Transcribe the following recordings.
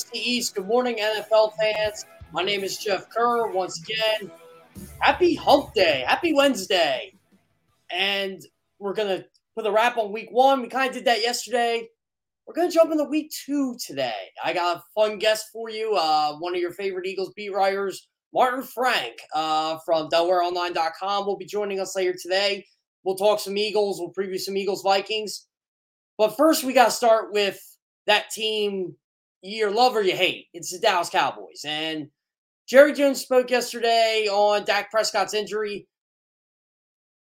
NFC East. Good morning, NFL fans. My name is Jeff Kerr. Once again, happy hump day. Happy Wednesday. And we're going to put a wrap on week one. We kind of did that yesterday. We're going to jump into week two today. I got a fun guest for you. Uh, one of your favorite Eagles beat writers, Martin Frank uh, from DelawareOnline.com, will be joining us later today. We'll talk some Eagles. We'll preview some Eagles Vikings. But first, we got to start with that team you love or you hate. It's the Dallas Cowboys. And Jerry Jones spoke yesterday on Dak Prescott's injury.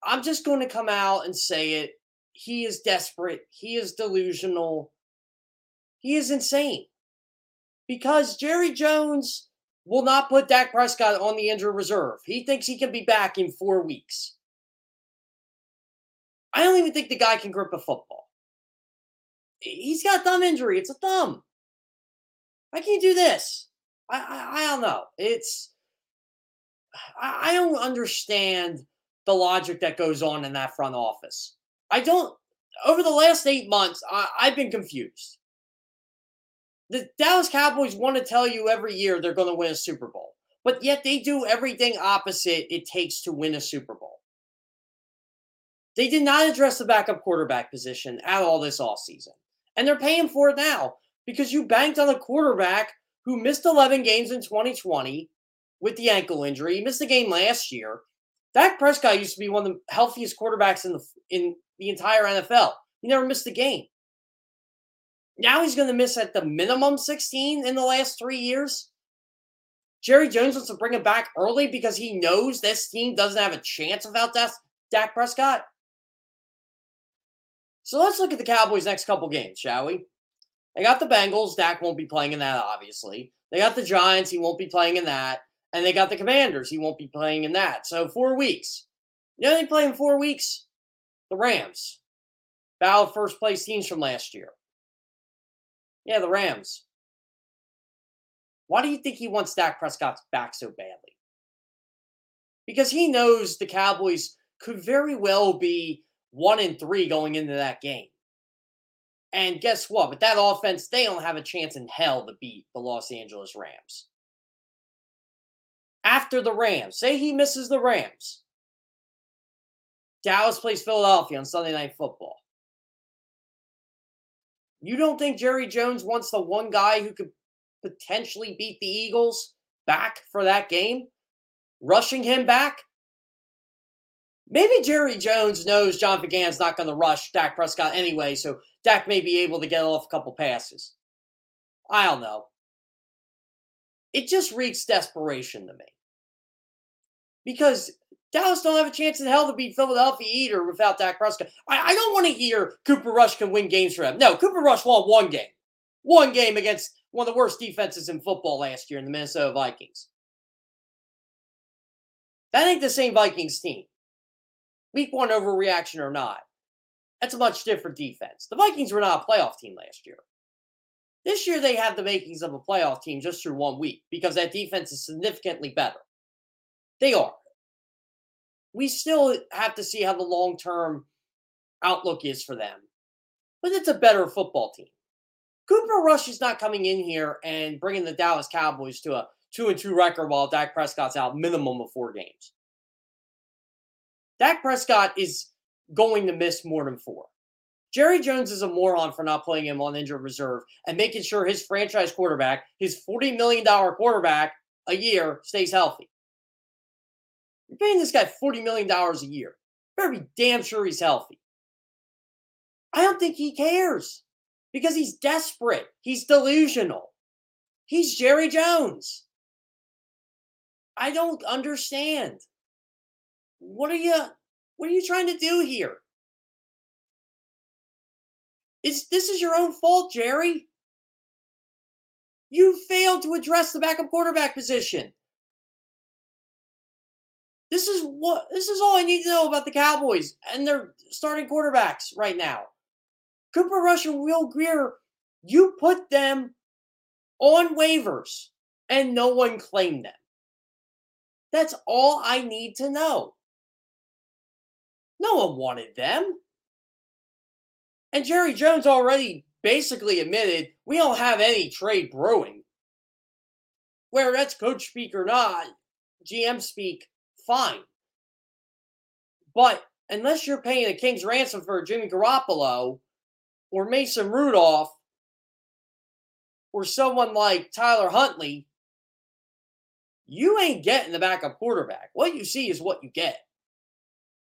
I'm just going to come out and say it. He is desperate. He is delusional. He is insane. Because Jerry Jones will not put Dak Prescott on the injured reserve. He thinks he can be back in four weeks. I don't even think the guy can grip a football. He's got a thumb injury. It's a thumb. Why can't do this? I, I, I don't know. It's I, I don't understand the logic that goes on in that front office. I don't. Over the last eight months, I, I've been confused. The Dallas Cowboys want to tell you every year they're going to win a Super Bowl, but yet they do everything opposite it takes to win a Super Bowl. They did not address the backup quarterback position at all this offseason. And they're paying for it now because you banked on a quarterback who missed 11 games in 2020 with the ankle injury. He missed the game last year. Dak Prescott used to be one of the healthiest quarterbacks in the in the entire NFL. He never missed a game. Now he's going to miss at the minimum 16 in the last three years. Jerry Jones wants to bring him back early because he knows this team doesn't have a chance without that, Dak Prescott. So let's look at the Cowboys' next couple games, shall we? They got the Bengals. Dak won't be playing in that, obviously. They got the Giants. He won't be playing in that. And they got the Commanders. He won't be playing in that. So four weeks. You know they play in four weeks? The Rams. Battle first place teams from last year. Yeah, the Rams. Why do you think he wants Dak Prescott back so badly? Because he knows the Cowboys could very well be one and three going into that game. And guess what? With that offense, they don't have a chance in hell to beat the Los Angeles Rams. After the Rams, say he misses the Rams. Dallas plays Philadelphia on Sunday Night Football. You don't think Jerry Jones wants the one guy who could potentially beat the Eagles back for that game? Rushing him back? Maybe Jerry Jones knows Jonathan Gannon's not going to rush Dak Prescott anyway, so Dak may be able to get off a couple passes. I don't know. It just reeks desperation to me. Because Dallas don't have a chance in hell to beat Philadelphia either without Dak Prescott. I, I don't want to hear Cooper Rush can win games for them. No, Cooper Rush won one game. One game against one of the worst defenses in football last year in the Minnesota Vikings. That ain't the same Vikings team week one overreaction or not, that's a much different defense. The Vikings were not a playoff team last year. This year, they have the makings of a playoff team just through one week because that defense is significantly better. They are. We still have to see how the long term outlook is for them, but it's a better football team. Cooper Rush is not coming in here and bringing the Dallas Cowboys to a two and two record while Dak Prescott's out minimum of four games. Dak Prescott is going to miss more than four. Jerry Jones is a moron for not playing him on injured reserve and making sure his franchise quarterback, his $40 million quarterback a year, stays healthy. You're paying this guy $40 million a year. Be damn sure he's healthy. I don't think he cares because he's desperate. He's delusional. He's Jerry Jones. I don't understand. What are you what are you trying to do here? Is this is your own fault, Jerry? You failed to address the backup quarterback position. This is what this is all I need to know about the Cowboys and their starting quarterbacks right now. Cooper Rush and Will Grier, you put them on waivers and no one claimed them. That's all I need to know. No one wanted them. And Jerry Jones already basically admitted we don't have any trade brewing. Whether that's coach speak or not, GM speak, fine. But unless you're paying a king's ransom for Jimmy Garoppolo or Mason Rudolph or someone like Tyler Huntley, you ain't getting the backup quarterback. What you see is what you get.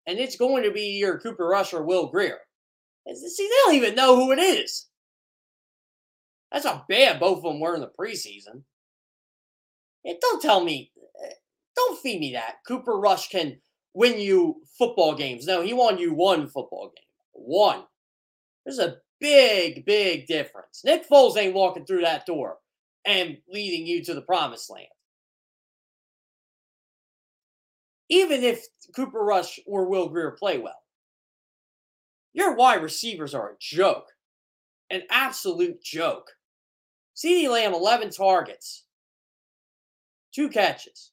And it's going to be your Cooper Rush or Will Grier. See, they don't even know who it is. That's how bad both of them were in the preseason. And don't tell me, eh, don't feed me that. Cooper Rush can win you football games. No, he won you one football game. One. There's a big, big difference. Nick Foles ain't walking through that door and leading you to the promised land. Even if Cooper Rush or Will Grier play well. Your wide receivers are a joke, an absolute joke. CeeDee Lamb, 11 targets, two catches.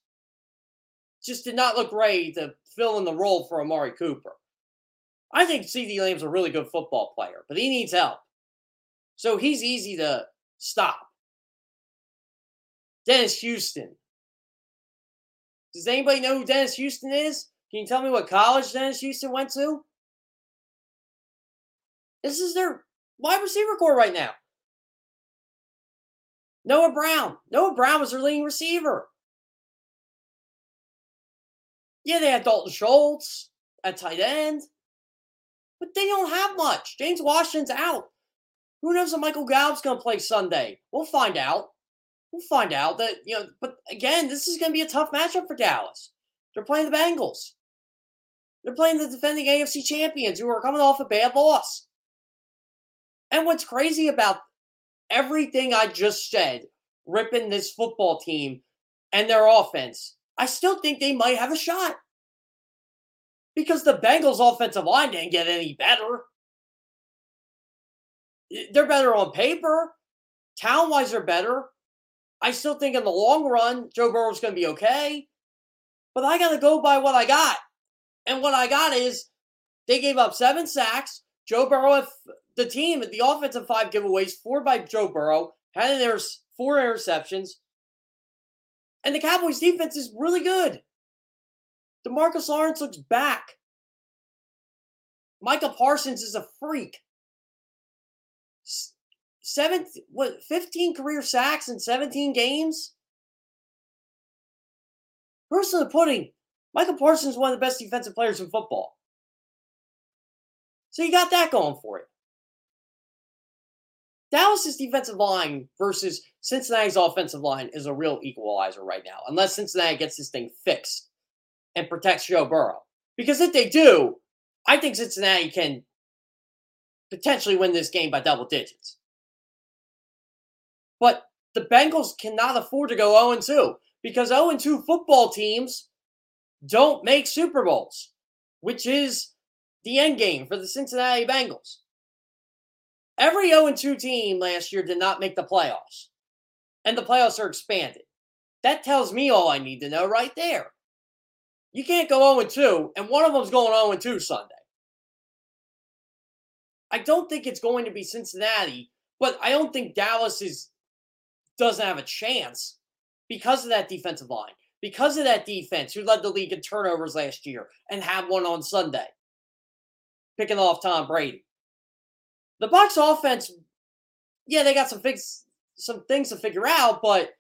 Just did not look ready to fill in the role for Amari Cooper. I think CeeDee Lamb's a really good football player, but he needs help. So he's easy to stop. Dennis Houston. Does anybody know who Dennis Houston is? Can you tell me what college Dennis Houston went to? This is their wide receiver core right now. Noah Brown. Noah Brown was their leading receiver. Yeah, they had Dalton Schultz at tight end, but they don't have much. James Washington's out. Who knows if Michael Gallup's going to play Sunday? We'll find out. We'll find out that, you know, but again, this is going to be a tough matchup for Dallas. They're playing the Bengals. They're playing the defending AFC champions who are coming off a bad loss. And what's crazy about everything I just said, ripping this football team and their offense, I still think they might have a shot. Because the Bengals' offensive line didn't get any better. They're better on paper. Town wise, they're better. I still think in the long run, Joe Burrow's going to be okay. But I got to go by what I got. And what I got is they gave up seven sacks. Joe Burrow the team, the offensive five giveaways, four by Joe Burrow, had there's four interceptions. And the Cowboys defense is really good. Demarcus Lawrence looks back. Micah Parsons is a freak. Seven, what, 15 career sacks in 17 games? Of the pudding, Micah Parsons is one of the best defensive players in football. So you got that going for it. Dallas's defensive line versus Cincinnati's offensive line is a real equalizer right now, unless Cincinnati gets this thing fixed and protects Joe Burrow. Because if they do, I think Cincinnati can potentially win this game by double digits. But the Bengals cannot afford to go 0 2 because 0 2 football teams don't make Super Bowls, which is the end game for the Cincinnati Bengals. Every 0 2 team last year did not make the playoffs, and the playoffs are expanded. That tells me all I need to know right there. You can't go 0 2, and one of them's going 0 2 Sunday. I don't think it's going to be Cincinnati, but I don't think Dallas is doesn't have a chance because of that defensive line, because of that defense who led the league in turnovers last year and had one on Sunday, picking off Tom Brady. The Bucs offense, yeah, they got some fix, some things to figure out, but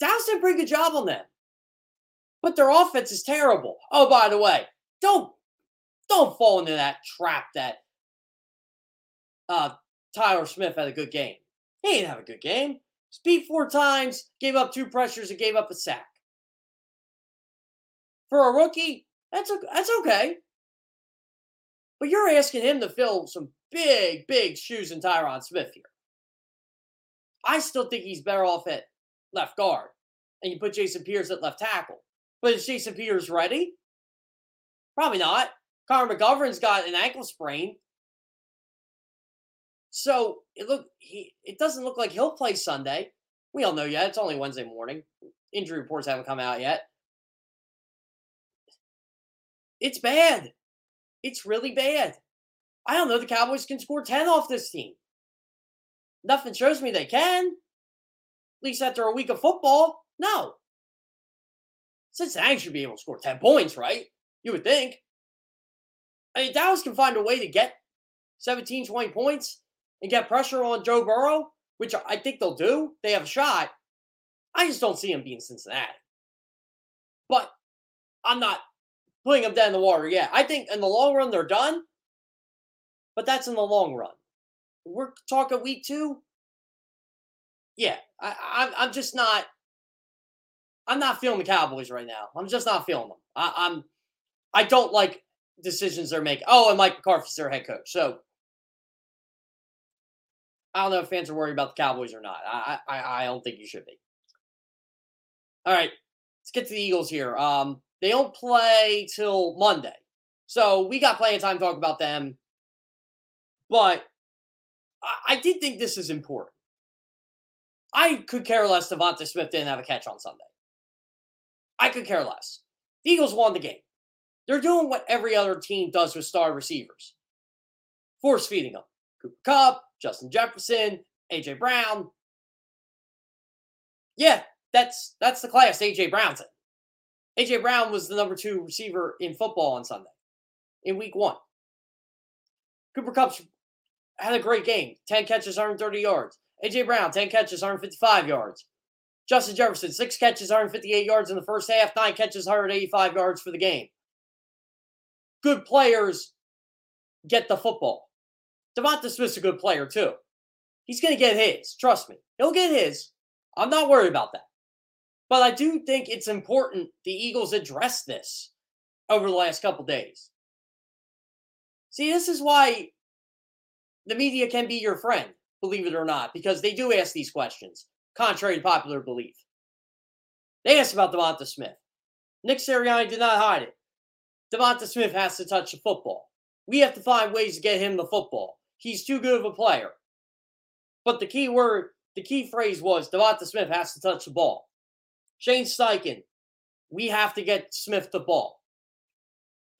Dallas did a pretty good job on them. But their offense is terrible. Oh, by the way, don't don't fall into that trap that uh, Tyler Smith had a good game. He didn't have a good game. Speed four times, gave up two pressures, and gave up a sack. For a rookie, that's that's okay. But you're asking him to fill some big, big shoes in Tyron Smith here. I still think he's better off at left guard. And you put Jason Peters at left tackle. But is Jason Peters ready? Probably not. Connor McGovern's got an ankle sprain. So it look he it doesn't look like he'll play Sunday. We all know yet. It's only Wednesday morning. Injury reports haven't come out yet. It's bad. It's really bad. I don't know. The Cowboys can score 10 off this team. Nothing shows me they can. At least after a week of football. No. Cincinnati should be able to score 10 points, right? You would think. I mean, Dallas can find a way to get 17, 20 points and get pressure on Joe Burrow, which I think they'll do. They have a shot. I just don't see him being Cincinnati. But I'm not putting them dead in the water yet. I think in the long run they're done, but that's in the long run. We're talking week two. Yeah, I, I, I'm just not. I'm not feeling the Cowboys right now. I'm just not feeling them. I, I'm. I don't like decisions they're making. Oh, and Mike McCarthy's their head coach, so I don't know if fans are worried about the Cowboys or not. I I, I don't think you should be. All right, let's get to the Eagles here. Um, they don't play till Monday, so we got plenty of time to talk about them. But I, I did think this is important. I could care less. If Devonta Smith didn't have a catch on Sunday. I could care less. The Eagles won the game. They're doing what every other team does with star receivers force feeding them. Cooper Kupp, Justin Jefferson, AJ Brown. Yeah, that's that's the class AJ Brown's in. AJ Brown was the number two receiver in football on Sunday, in week one. Cooper Kupp had a great game 10 catches, 130 yards. AJ Brown, 10 catches, 155 yards. Justin Jefferson, six catches, 158 yards in the first half, nine catches, 185 yards for the game. Good players get the football. Devonta Smith's a good player too. He's going to get his. Trust me. He'll get his. I'm not worried about that. But I do think it's important the Eagles address this over the last couple days. See, this is why the media can be your friend, believe it or not, because they do ask these questions, contrary to popular belief. They asked about Devonta Smith. Nick Sirianni did not hide it. Devonta Smith has to touch the football. We have to find ways to get him the football. He's too good of a player. But the key word, the key phrase was Devonta Smith has to touch the ball. Shane Steichen, we have to get Smith the ball.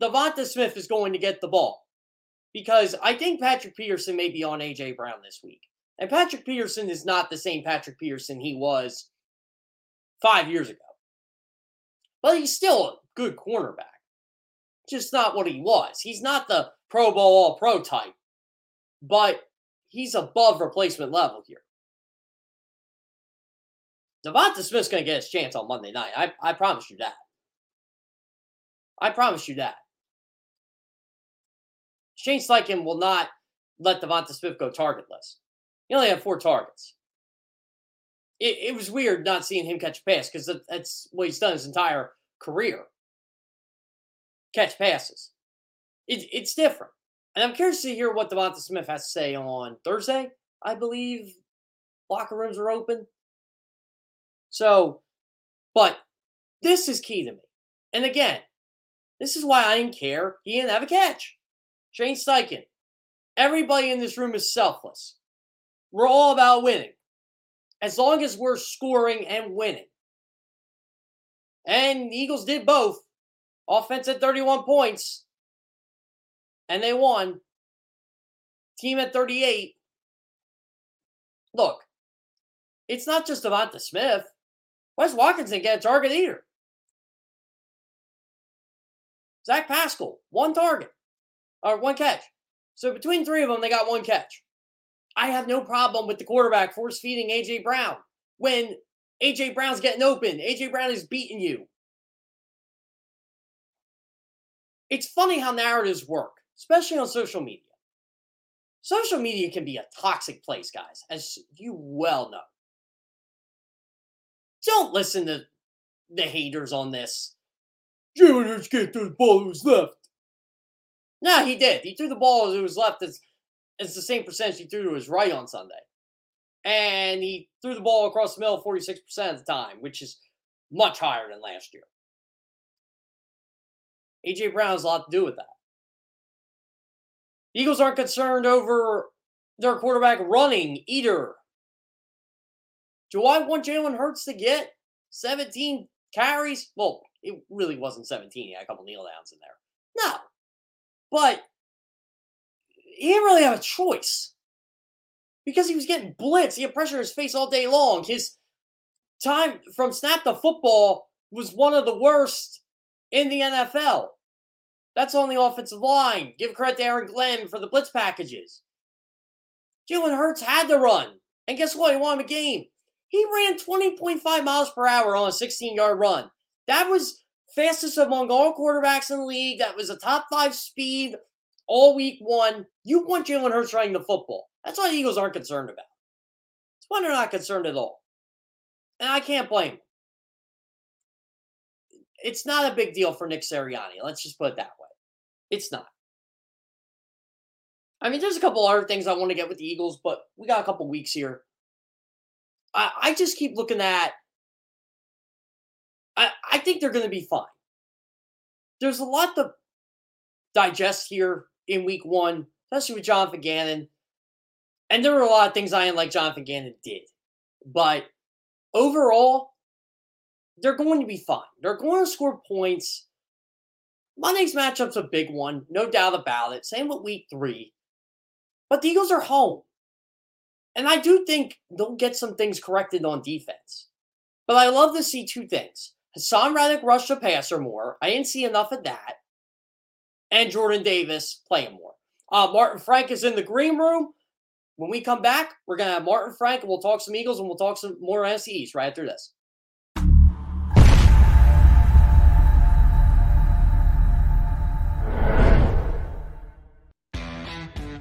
Devonta Smith is going to get the ball because I think Patrick Peterson may be on AJ Brown this week. And Patrick Peterson is not the same Patrick Peterson he was five years ago. But he's still a good cornerback. Just not what he was. He's not the Pro Bowl All Pro type but he's above replacement level here. Devonta Smith's going to get his chance on Monday night. I, I promise you that. I promise you that. Shane Steichen will not let Devonta Smith go targetless. He only had four targets. It, it was weird not seeing him catch a pass because that's what he's done his entire career. Catch passes. It, it's different. And I'm curious to hear what Devonta Smith has to say on Thursday. I believe locker rooms are open. So, but this is key to me. And again, this is why I didn't care. He didn't have a catch. Shane Steichen. Everybody in this room is selfless. We're all about winning. As long as we're scoring and winning. And the Eagles did both. Offense at 31 points, and they won. Team at 38. Look, it's not just Devonta Smith. Quez Watkins didn't get a target either. Zach Pascal, one target or one catch. So between three of them, they got one catch. I have no problem with the quarterback force feeding AJ Brown when AJ Brown's getting open. AJ Brown is beating you. It's funny how narratives work especially on social media. social media can be a toxic place, guys, as you well know. Don't listen to the haters on this. Hurts can't the ball to his left. No, he did. He threw the ball to his left. It's, it's the same percentage he threw to his right on Sunday. And he threw the ball across the middle 46% of the time, which is much higher than last year. A.J. Brown has a lot to do with that. Eagles aren't concerned over their quarterback running either. Do I want Jalen Hurts to get 17 carries? Well, it really wasn't 17. He had a couple kneel downs in there. No. But he didn't really have a choice because he was getting blitzed. He had pressure in his face all day long. His time from snap to football was one of the worst in the NFL. That's on the offensive line. Give credit to Aaron Glenn for the blitz packages. Jalen Hurts had to run. And guess what? He won the game. He ran 20.5 miles per hour on a 16 yard run. That was fastest among all quarterbacks in the league. That was a top five speed all week one. You want Jalen Hurts running the football. That's why the Eagles aren't concerned about. That's why they're not concerned at all. And I can't blame them. It's not a big deal for Nick Sirianni. Let's just put it that way. It's not. I mean, there's a couple other things I want to get with the Eagles, but we got a couple weeks here. I, I just keep looking at. I, I think they're going to be fine. There's a lot to digest here in week one, especially with Jonathan Gannon. And there were a lot of things I didn't like Jonathan Gannon did. But overall, they're going to be fine. They're going to score points. Monday's matchup's a big one, no doubt about it. Same with week three. But the Eagles are home. And I do think they'll get some things corrected on defense. But I love to see two things. Haason Reddick rushed the passer more. I didn't see enough of that. And Jordan Davis playing more. Uh, Martin Frank is in the green room. When we come back, we're going to have Martin Frank and we'll talk some Eagles and we'll talk some more NFC East right after this.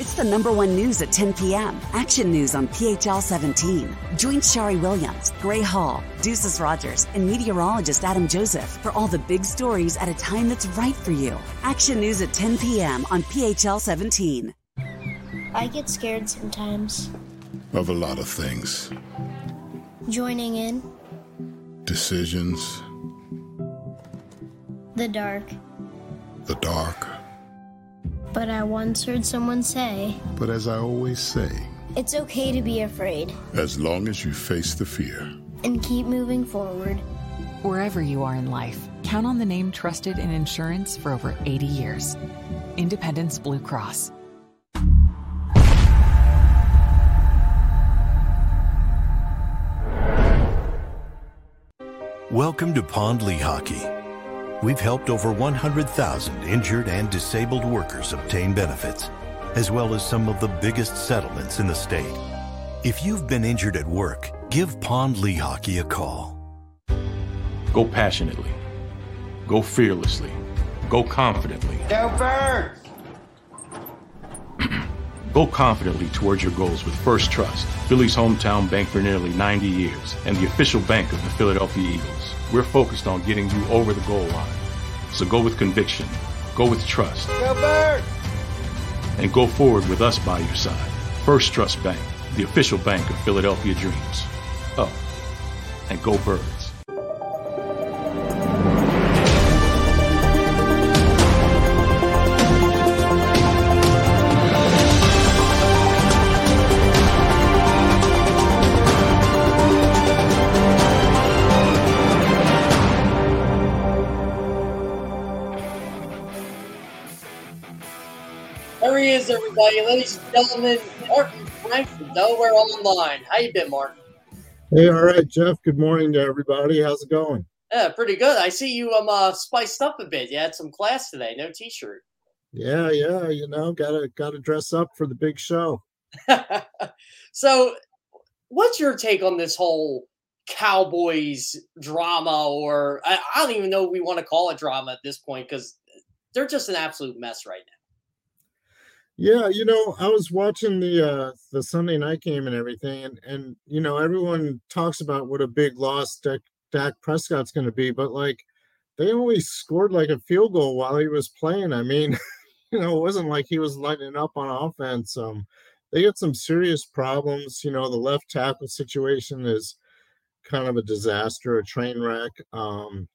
It's the number one news at 10 p.m. Action News on PHL 17. Join Sharrie Williams, Gray Hall, Ducis Rogers, and meteorologist Adam Joseph for all the big stories at a time that's right for you. Action News at 10 p.m. on PHL 17. I get scared sometimes. Of a lot of things. Joining in. Decisions. The dark. The dark. But I once heard someone say, But as I always say, it's okay to be afraid. As long as you face the fear. And keep moving forward. Wherever you are in life, count on the name trusted in insurance for over 80 years Independence Blue Cross. Welcome to Pond Lehocky. We've helped over 100,000 injured and disabled workers obtain benefits, as well as some of the biggest settlements in the state. If you've been injured at work, give Pond Lehocky a call. Go passionately. Go fearlessly. Go confidently. Go Bird! Go confidently towards your goals with First Trust, Philly's hometown bank for nearly 90 years, and the official bank of the Philadelphia Eagles. We're focused on getting you over the goal line. So go with conviction, go with trust, go Bird! and go forward with us by your side. First Trust Bank, the official bank of Philadelphia Dreams. Oh, and go birds. He is, everybody. Ladies and gentlemen, Martin Frank from Delaware Online. How you been, Martin? Hey, all right, Jeff. Good morning to everybody. How's it going? Yeah, pretty good. I see you um uh, spiced up a bit. You had some class today. No t-shirt. Yeah, yeah. You know, gotta gotta dress up for the big show. so, what's your take on this whole Cowboys drama, or I, I don't even know we want to call it drama at this point because they're just an absolute mess right now. Yeah, you know, I was watching the uh the Sunday night game and everything, and and you know, everyone talks about what a big loss Dak, Dak Prescott's going to be, but like they only scored like a field goal while he was playing. I mean, you know, it wasn't like he was lighting up on offense. Um, they got some serious problems. You know, the left tackle situation is kind of a disaster, a train wreck. Um,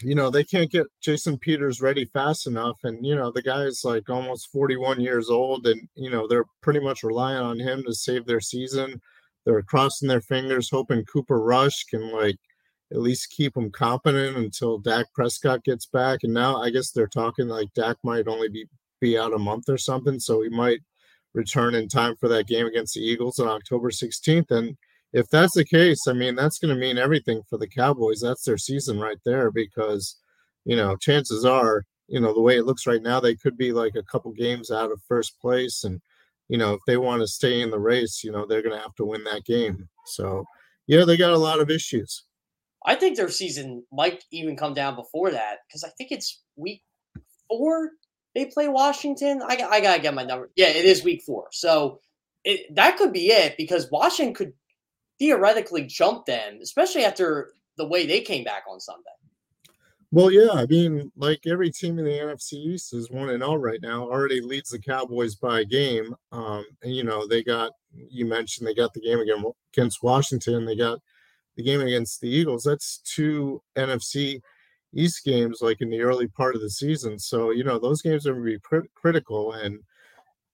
you know, they can't get Jason Peters ready fast enough. And, you know, the guy's like almost 41 years old and, you know, they're pretty much relying on him to save their season. They're crossing their fingers, hoping Cooper Rush can like at least keep them competent until Dak Prescott gets back. And now I guess they're talking like Dak might only be, be out a month or something. So he might return in time for that game against the Eagles on October 16th. And, if that's the case, I mean, that's going to mean everything for the Cowboys. That's their season right there because, you know, chances are, you know, the way it looks right now, they could be like a couple games out of first place. And, you know, if they want to stay in the race, you know, they're going to have to win that game. So, yeah, they got a lot of issues. I think their season might even come down before that because I think it's week four they play Washington. I, I got to get my number. Yeah, it is week four. So, it, that could be it because Washington could theoretically jump them, especially after the way they came back on Sunday. Well, yeah, I mean, like every team in the NFC East is one and all right now. Already leads the Cowboys by a game. Um, and you know they got you mentioned they got the game against Washington. They got the game against the Eagles. That's two NFC East games, like in the early part of the season. So you know those games are going to be cr- critical. And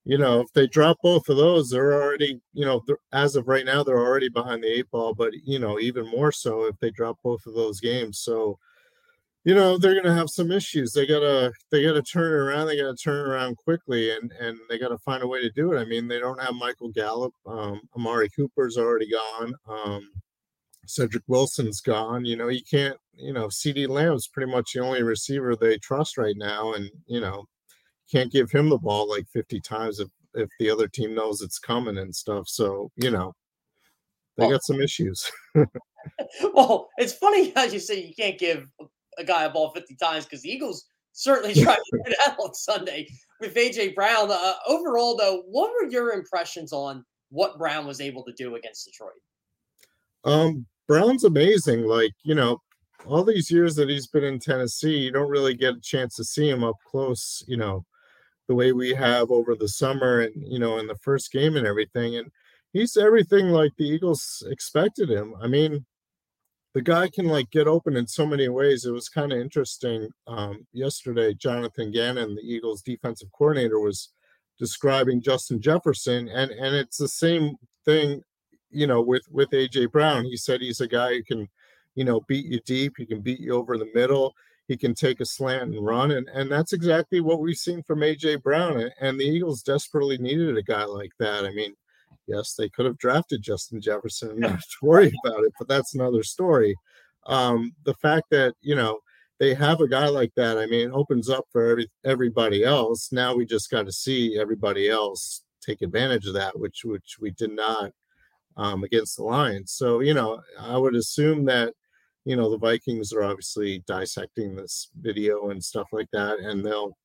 you know, if they drop both of those, they're already, you know, as of right now, they're already behind the eight ball. But you know, even more so if they drop both of those games. So, you know, they're going to have some issues. They gotta, they gotta turn it around. They gotta turn it around quickly, and and they gotta find a way to do it. I mean, they don't have Michael Gallup. Um, Amari Cooper's already gone. Um, Cedric Wilson's gone. You know, you can't. You know, CeeDee Lamb's pretty much the only receiver they trust right now, and you know, can't give him the ball like 50 times if if the other team knows it's coming and stuff. So, you know, they well, got some issues. well, it's funny how you say you can't give a guy a ball 50 times because the Eagles certainly tried to do that on Sunday with AJ Brown. Uh, overall, though, what were your impressions on what Brown was able to do against Detroit? Um, Brown's amazing. Like, you know, all these years that he's been in Tennessee, you don't really get a chance to see him up close, you know, the way we have over the summer and you know in the first game and everything and he's everything like the eagles expected him. I mean the guy can like get open in so many ways. It was kind of interesting um, yesterday jonathan gannon the eagles defensive coordinator was describing justin jefferson and and it's the same thing you know with with aj brown. He said he's a guy who can you know beat you deep he can beat you over the middle he can take a slant and run. And, and that's exactly what we've seen from AJ Brown. And the Eagles desperately needed a guy like that. I mean, yes, they could have drafted Justin Jefferson and not to worry about it, but that's another story. Um, the fact that, you know, they have a guy like that, I mean, opens up for every, everybody else. Now we just got to see everybody else take advantage of that, which which we did not um, against the Lions. So, you know, I would assume that you know the vikings are obviously dissecting this video and stuff like that and they'll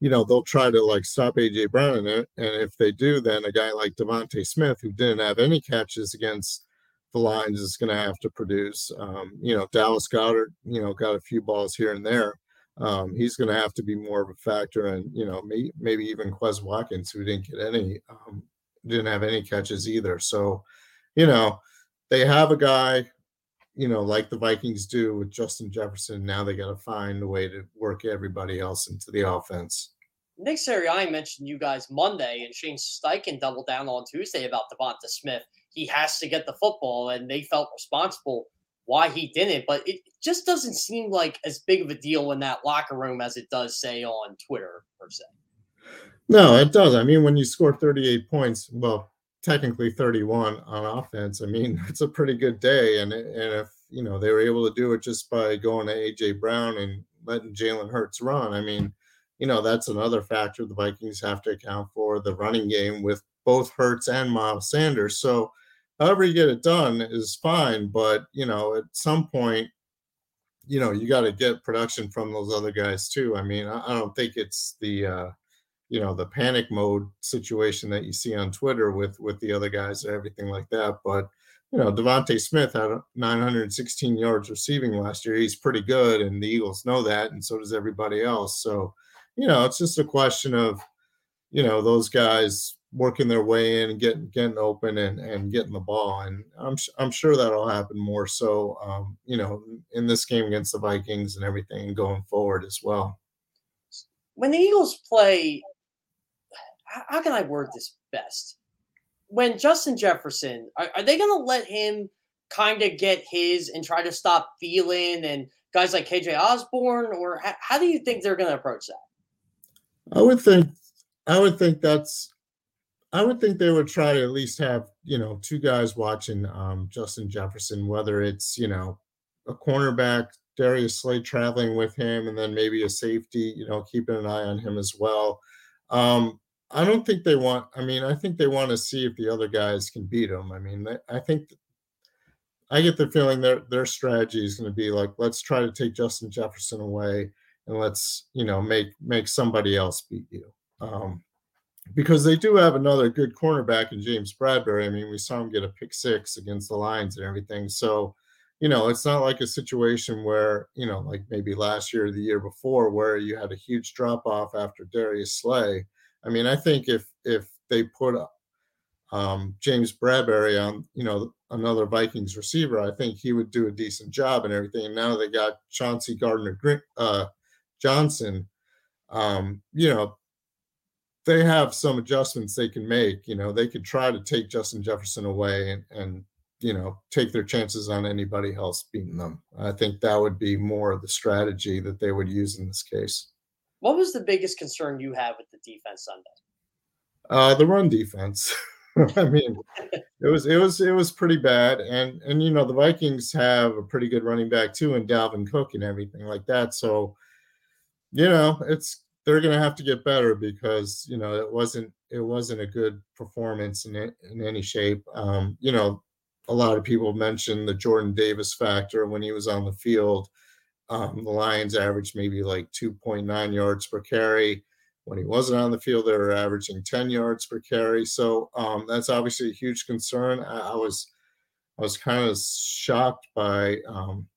you know they'll try to like stop aj brown and if they do then a guy like devonta smith who didn't have any catches against the Lions is going to have to produce um, you know dallas goedert you know got a few balls here and there um, he's going to have to be more of a factor and you know may, maybe even quez watkins who didn't get any um, didn't have any catches either. So, you know, they have a guy, you know, like the Vikings do with Justin Jefferson. Now they got to find a way to work everybody else into the offense. Nick Sirianni mentioned you guys Monday, and Shane Steichen doubled down on Tuesday about Devonta Smith. He has to get the football, and they felt responsible why he didn't. But it just doesn't seem like as big of a deal in that locker room as it does, say, on Twitter per se. No, it does. I mean, when you score 38 points, well, technically 31 on offense, I mean, it's a pretty good day. And, and if, you know, they were able to do it just by going to A.J. Brown and letting Jalen Hurts run, I mean, you know, that's another factor the Vikings have to account for the running game with both Hurts and Miles Sanders. So, however you get it done is fine. But, you know, at some point, you know, you got to get production from those other guys too. I mean, I, I don't think it's the, uh, you know the panic mode situation that you see on Twitter with with the other guys and everything like that. But you know, DeVonta Smith had 916 yards receiving last year. He's pretty good, and the Eagles know that, and so does everybody else. So, you know, it's just a question of, you know, those guys working their way in and getting getting open and and getting the ball. And I'm I'm sure that'll happen more so, um, you know, in this game against the Vikings and everything going forward as well. When the Eagles play how can I word this best? When Justin Jefferson, are, are they going to let him kind of get his and try to stop Thielen and guys like KJ Osborne, or how, how do you think they're going to approach that? I would think, I would think that's, I would think they would try to at least have you know two guys watching um, Justin Jefferson, whether it's you know a cornerback Darius Slay traveling with him, and then maybe a safety, you know, keeping an eye on him as well. Um, I don't think they want. I mean, I think they want to see if the other guys can beat them. I mean, I think I get the feeling their their strategy is going to be like, let's try to take Justin Jefferson away and let's you know make make somebody else beat you. Um, because they do have another good cornerback in James Bradberry. I mean, we saw him get a pick six against the Lions and everything. So, you know, it's not like a situation where, you know, like maybe last year or the year before where you had a huge drop off after Darius Slay. I mean, I think if if they put um, James Bradberry on, you know, another Vikings receiver, I think he would do a decent job and everything. And now they got Chauncey Gardner uh, Johnson. Um, you know, they have some adjustments they can make. You know, they could try to take Justin Jefferson away and, and you know take their chances on anybody else beating them. I think that would be more of the strategy that they would use in this case. What was the biggest concern you had with the defense Sunday? Uh, the run defense. I mean, it was it was it was pretty bad, and and you know the Vikings have a pretty good running back too, and Dalvin Cook and everything like that. So, you know, it's they're going to have to get better because you know it wasn't it wasn't a good performance in in any shape. Um, you know, a lot of people mentioned the Jordan Davis factor when he was on the field. Um, the Lions averaged maybe like 2.9 yards per carry. When he wasn't on the field, they were averaging 10 yards per carry. So um, that's obviously a huge concern. I, I, was I was kind of shocked by um,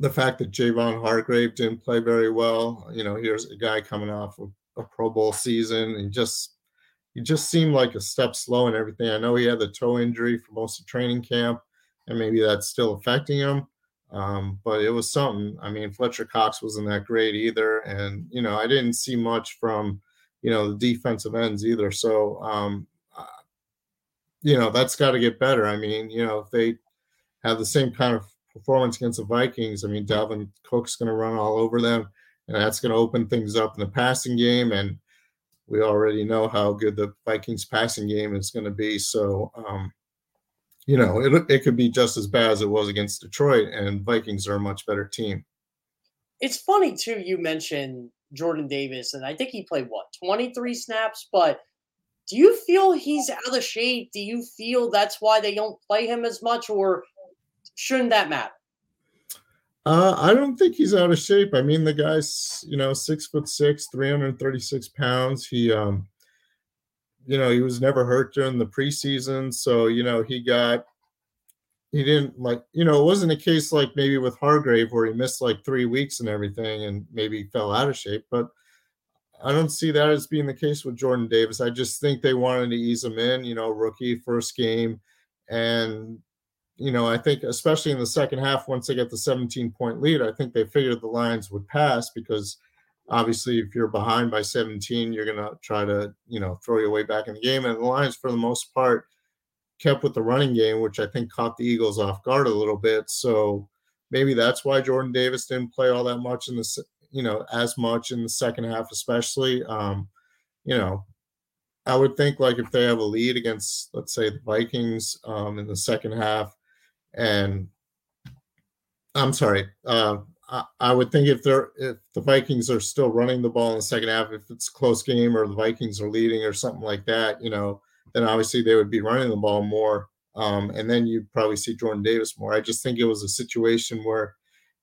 the fact that Javon Hargrave didn't play very well. You know, here's a guy coming off of a Pro Bowl season and just he just seemed like a step slow and everything. I know he had the toe injury for most of training camp, and maybe that's still affecting him. Um, but it was something. I mean, Fletcher Cox wasn't that great either, and you know, I didn't see much from you know the defensive ends either. So, um, uh, you know, that's got to get better. I mean, you know, if they have the same kind of performance against the Vikings, I mean, Dalvin Cook's going to run all over them, and that's going to open things up in the passing game. And we already know how good the Vikings passing game is going to be. So, um, you know, it, it could be just as bad as it was against Detroit, and Vikings are a much better team. It's funny too. You mentioned Jordan Davis, and I think he played what 23 snaps. But do you feel he's out of shape? Do you feel that's why they don't play him as much, or shouldn't that matter? Uh, I don't think he's out of shape. I mean, the guy's you know six foot six, 336 pounds. He um you know, he was never hurt during the preseason. So, you know, he got, he didn't like, you know, it wasn't a case like maybe with Hargrave where he missed like three weeks and everything and maybe fell out of shape. But I don't see that as being the case with Jordan Davis. I just think they wanted to ease him in, you know, rookie first game. And, you know, I think especially in the second half, once they get the 17 point lead, I think they figured the Lions would pass because obviously if you're behind by 17, you're gonna try to, you know, throw your way back in the game. And the Lions, for the most part, kept with the running game, which I think caught the Eagles off guard a little bit. So maybe that's why Jordan Davis didn't play all that much in the you know as much in the second half, especially. Um, you know, I would think like if they have a lead against, let's say, the Vikings um, in the second half, and I'm sorry, uh, I, would think if they're if the Vikings are still running the ball in the second half, if it's close game or the Vikings are leading or something like that, you know, then obviously they would be running the ball more. Um, and then you'd probably see Jordan Davis more. I just think it was a situation where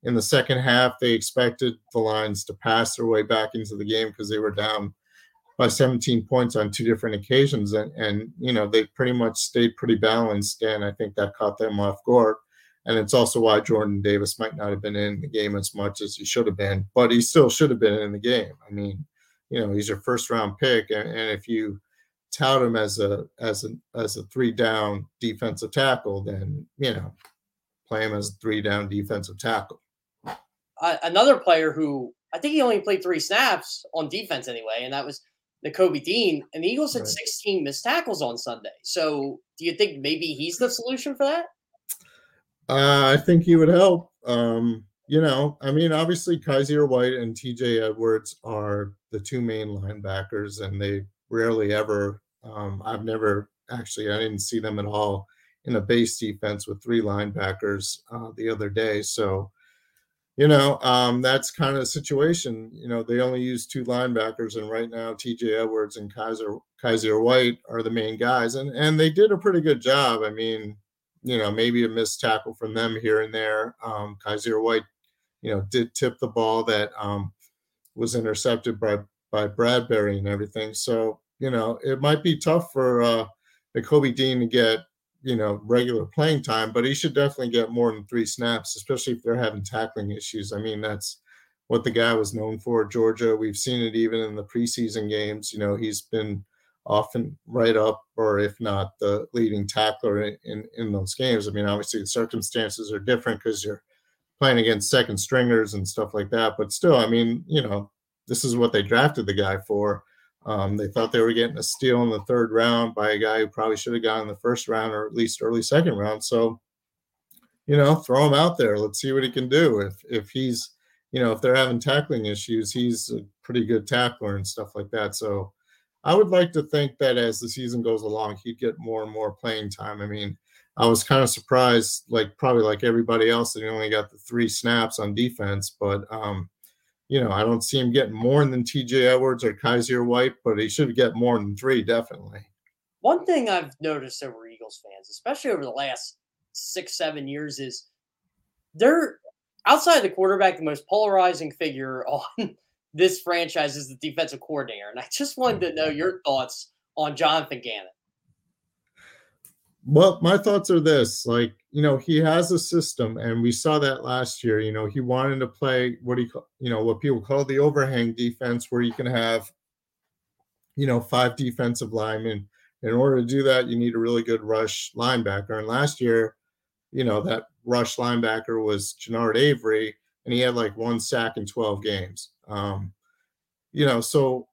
in the second half they expected the Lions to pass their way back into the game because they were down by 17 points on two different occasions and and you know they pretty much stayed pretty balanced and I think that caught them off guard and it's also why Jordan Davis might not have been in the game as much as he should have been but he still should have been in the game I mean you know he's your first round pick and, and if you tout him as a as a as a three down defensive tackle, then you know play him as a three down defensive tackle. Uh, another player who I think he only played three snaps on defense anyway, and that was Nakobe Dean. And the Eagles had right. 16 missed tackles on Sunday. So do you think maybe he's the solution for that? Uh, I think he would help. Um, you know, I mean, obviously Kyzir White and TJ Edwards are the two main linebackers, and they rarely ever. Um, I've never actually, I didn't see them at all in a base defense with three linebackers uh, the other day. So, you know, um, that's kind of the situation. You know, they only use two linebackers, and right now, TJ Edwards and Kyzir Kyzir White are the main guys, and and they did a pretty good job. I mean, you know, maybe a missed tackle from them here and there. Um, Kyzir White, you know, did tip the ball that um, was intercepted by by Bradberry and everything. So you know it might be tough for uh, Kobe Dean to get you know regular playing time, but he should definitely get more than three snaps, especially if they're having tackling issues. I mean that's what the guy was known for. Georgia, we've seen it even in the preseason games. You know he's been often right up, or if not the leading tackler in, in, those games. I mean, obviously the circumstances are different because you're playing against second stringers and stuff like that. But still, I mean, you know, this is what they drafted the guy for. Um, they thought they were getting a steal in the third round by a guy who probably should have gone in the first round or at least early second round. So, you know, throw him out there. Let's see what he can do. If if he's, you know, if they're having tackling issues, he's a pretty good tackler and stuff like that. So, I would like to think that as the season goes along, he'd get more and more playing time. I mean, I was kind of surprised, like probably like everybody else, that he only got the three snaps on defense, but um, you know, I don't see him getting more than TJ Edwards or Kyzir White, but he should get more than three, definitely. One thing I've noticed over Eagles fans, especially over the last six, seven years, is they're outside the quarterback, the most polarizing figure on this franchise is the defensive coordinator. And I just wanted to know your thoughts on Jonathan Gannon. Well, my thoughts are this like, you know, he has a system, and we saw that last year. You know, he wanted to play what he, you know, what people call the overhang defense, where you can have, you know, five defensive linemen. In order to do that, you need a really good rush linebacker. And last year, you know, that rush linebacker was Genard Avery, and he had like one sack in 12 games. Um, you know, so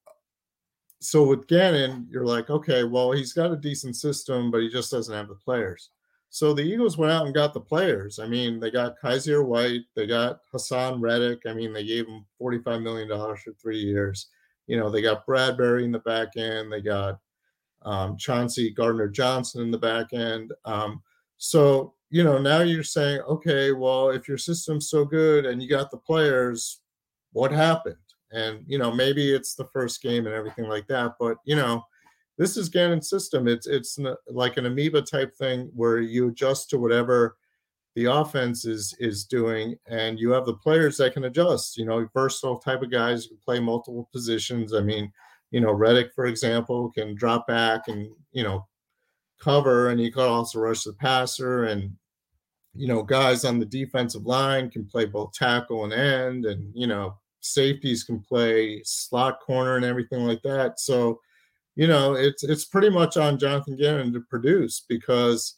so with Gannon, you're like, okay, well, he's got a decent system, but he just doesn't have the players. So the Eagles went out and got the players. I mean, they got Kyzir White, they got Haason Reddick. I mean, they gave him $45 million for three years. You know, they got Bradberry in the back end, they got um, Chauncey Gardner Johnson in the back end. Um, so, you know, now you're saying, okay, well, if your system's so good and you got the players, what happened? And you know, maybe it's the first game and everything like that, but you know, this is Gannon's system. It's it's like an amoeba type thing where you adjust to whatever the offense is is doing, and you have the players that can adjust. You know, versatile type of guys who play multiple positions. I mean, you know, Reddick, for example, can drop back and you know cover, and he can also rush the passer, and you know, guys on the defensive line can play both tackle and end, and you know, safeties can play slot corner and everything like that. So, you know, it's it's pretty much on Jonathan Gannon to produce because,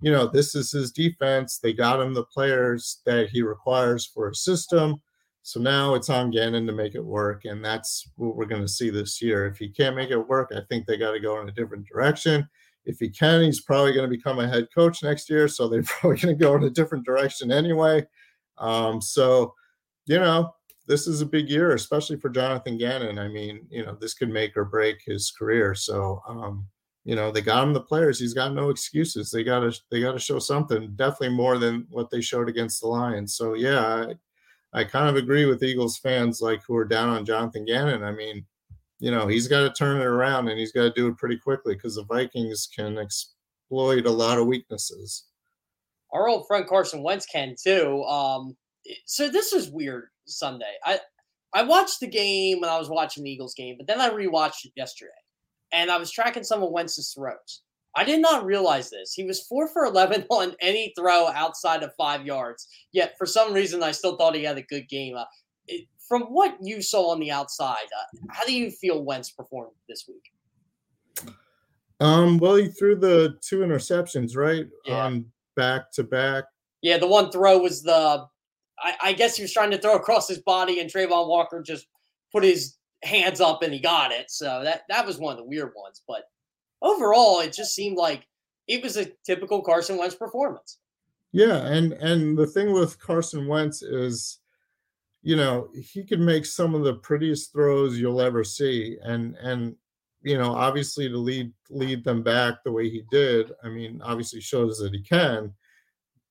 you know, this is his defense. They got him the players that he requires for a system. So now it's on Gannon to make it work, and that's what we're going to see this year. If he can't make it work, I think they got to go in a different direction. If he can, he's probably going to become a head coach next year, so they're probably going to go in a different direction anyway. Um, so, you know, this is a big year, especially for Jonathan Gannon. I mean, you know, this could make or break his career. So, um, you know, they got him the players. He's got no excuses. They got to they got to show something, definitely more than what they showed against the Lions. So, yeah, I, I kind of agree with Eagles fans like who are down on Jonathan Gannon. I mean, you know, he's got to turn it around and he's got to do it pretty quickly because the Vikings can exploit a lot of weaknesses. Our old friend Carson Wentz can too. Um, so this is weird Sunday. I I watched the game when I was watching the Eagles game, but then I rewatched it yesterday, and I was tracking some of Wentz's throws. I did not realize this. He was four for eleven on any throw outside of five yards. Yet for some reason, I still thought he had a good game. Uh, it, from what you saw on the outside, uh, how do you feel Wentz performed this week? Um, well, he threw the two interceptions right Yeah. on back to back. Yeah, the one throw was the. I, I guess he was trying to throw across his body, and Travon Walker just put his hands up and he got it. So that that was one of the weird ones. But overall, it just seemed like it was a typical Carson Wentz performance. Yeah, and and the thing with Carson Wentz is, you know, he can make some of the prettiest throws you'll ever see, and and you know, obviously to lead lead them back the way he did, I mean, obviously shows that he can,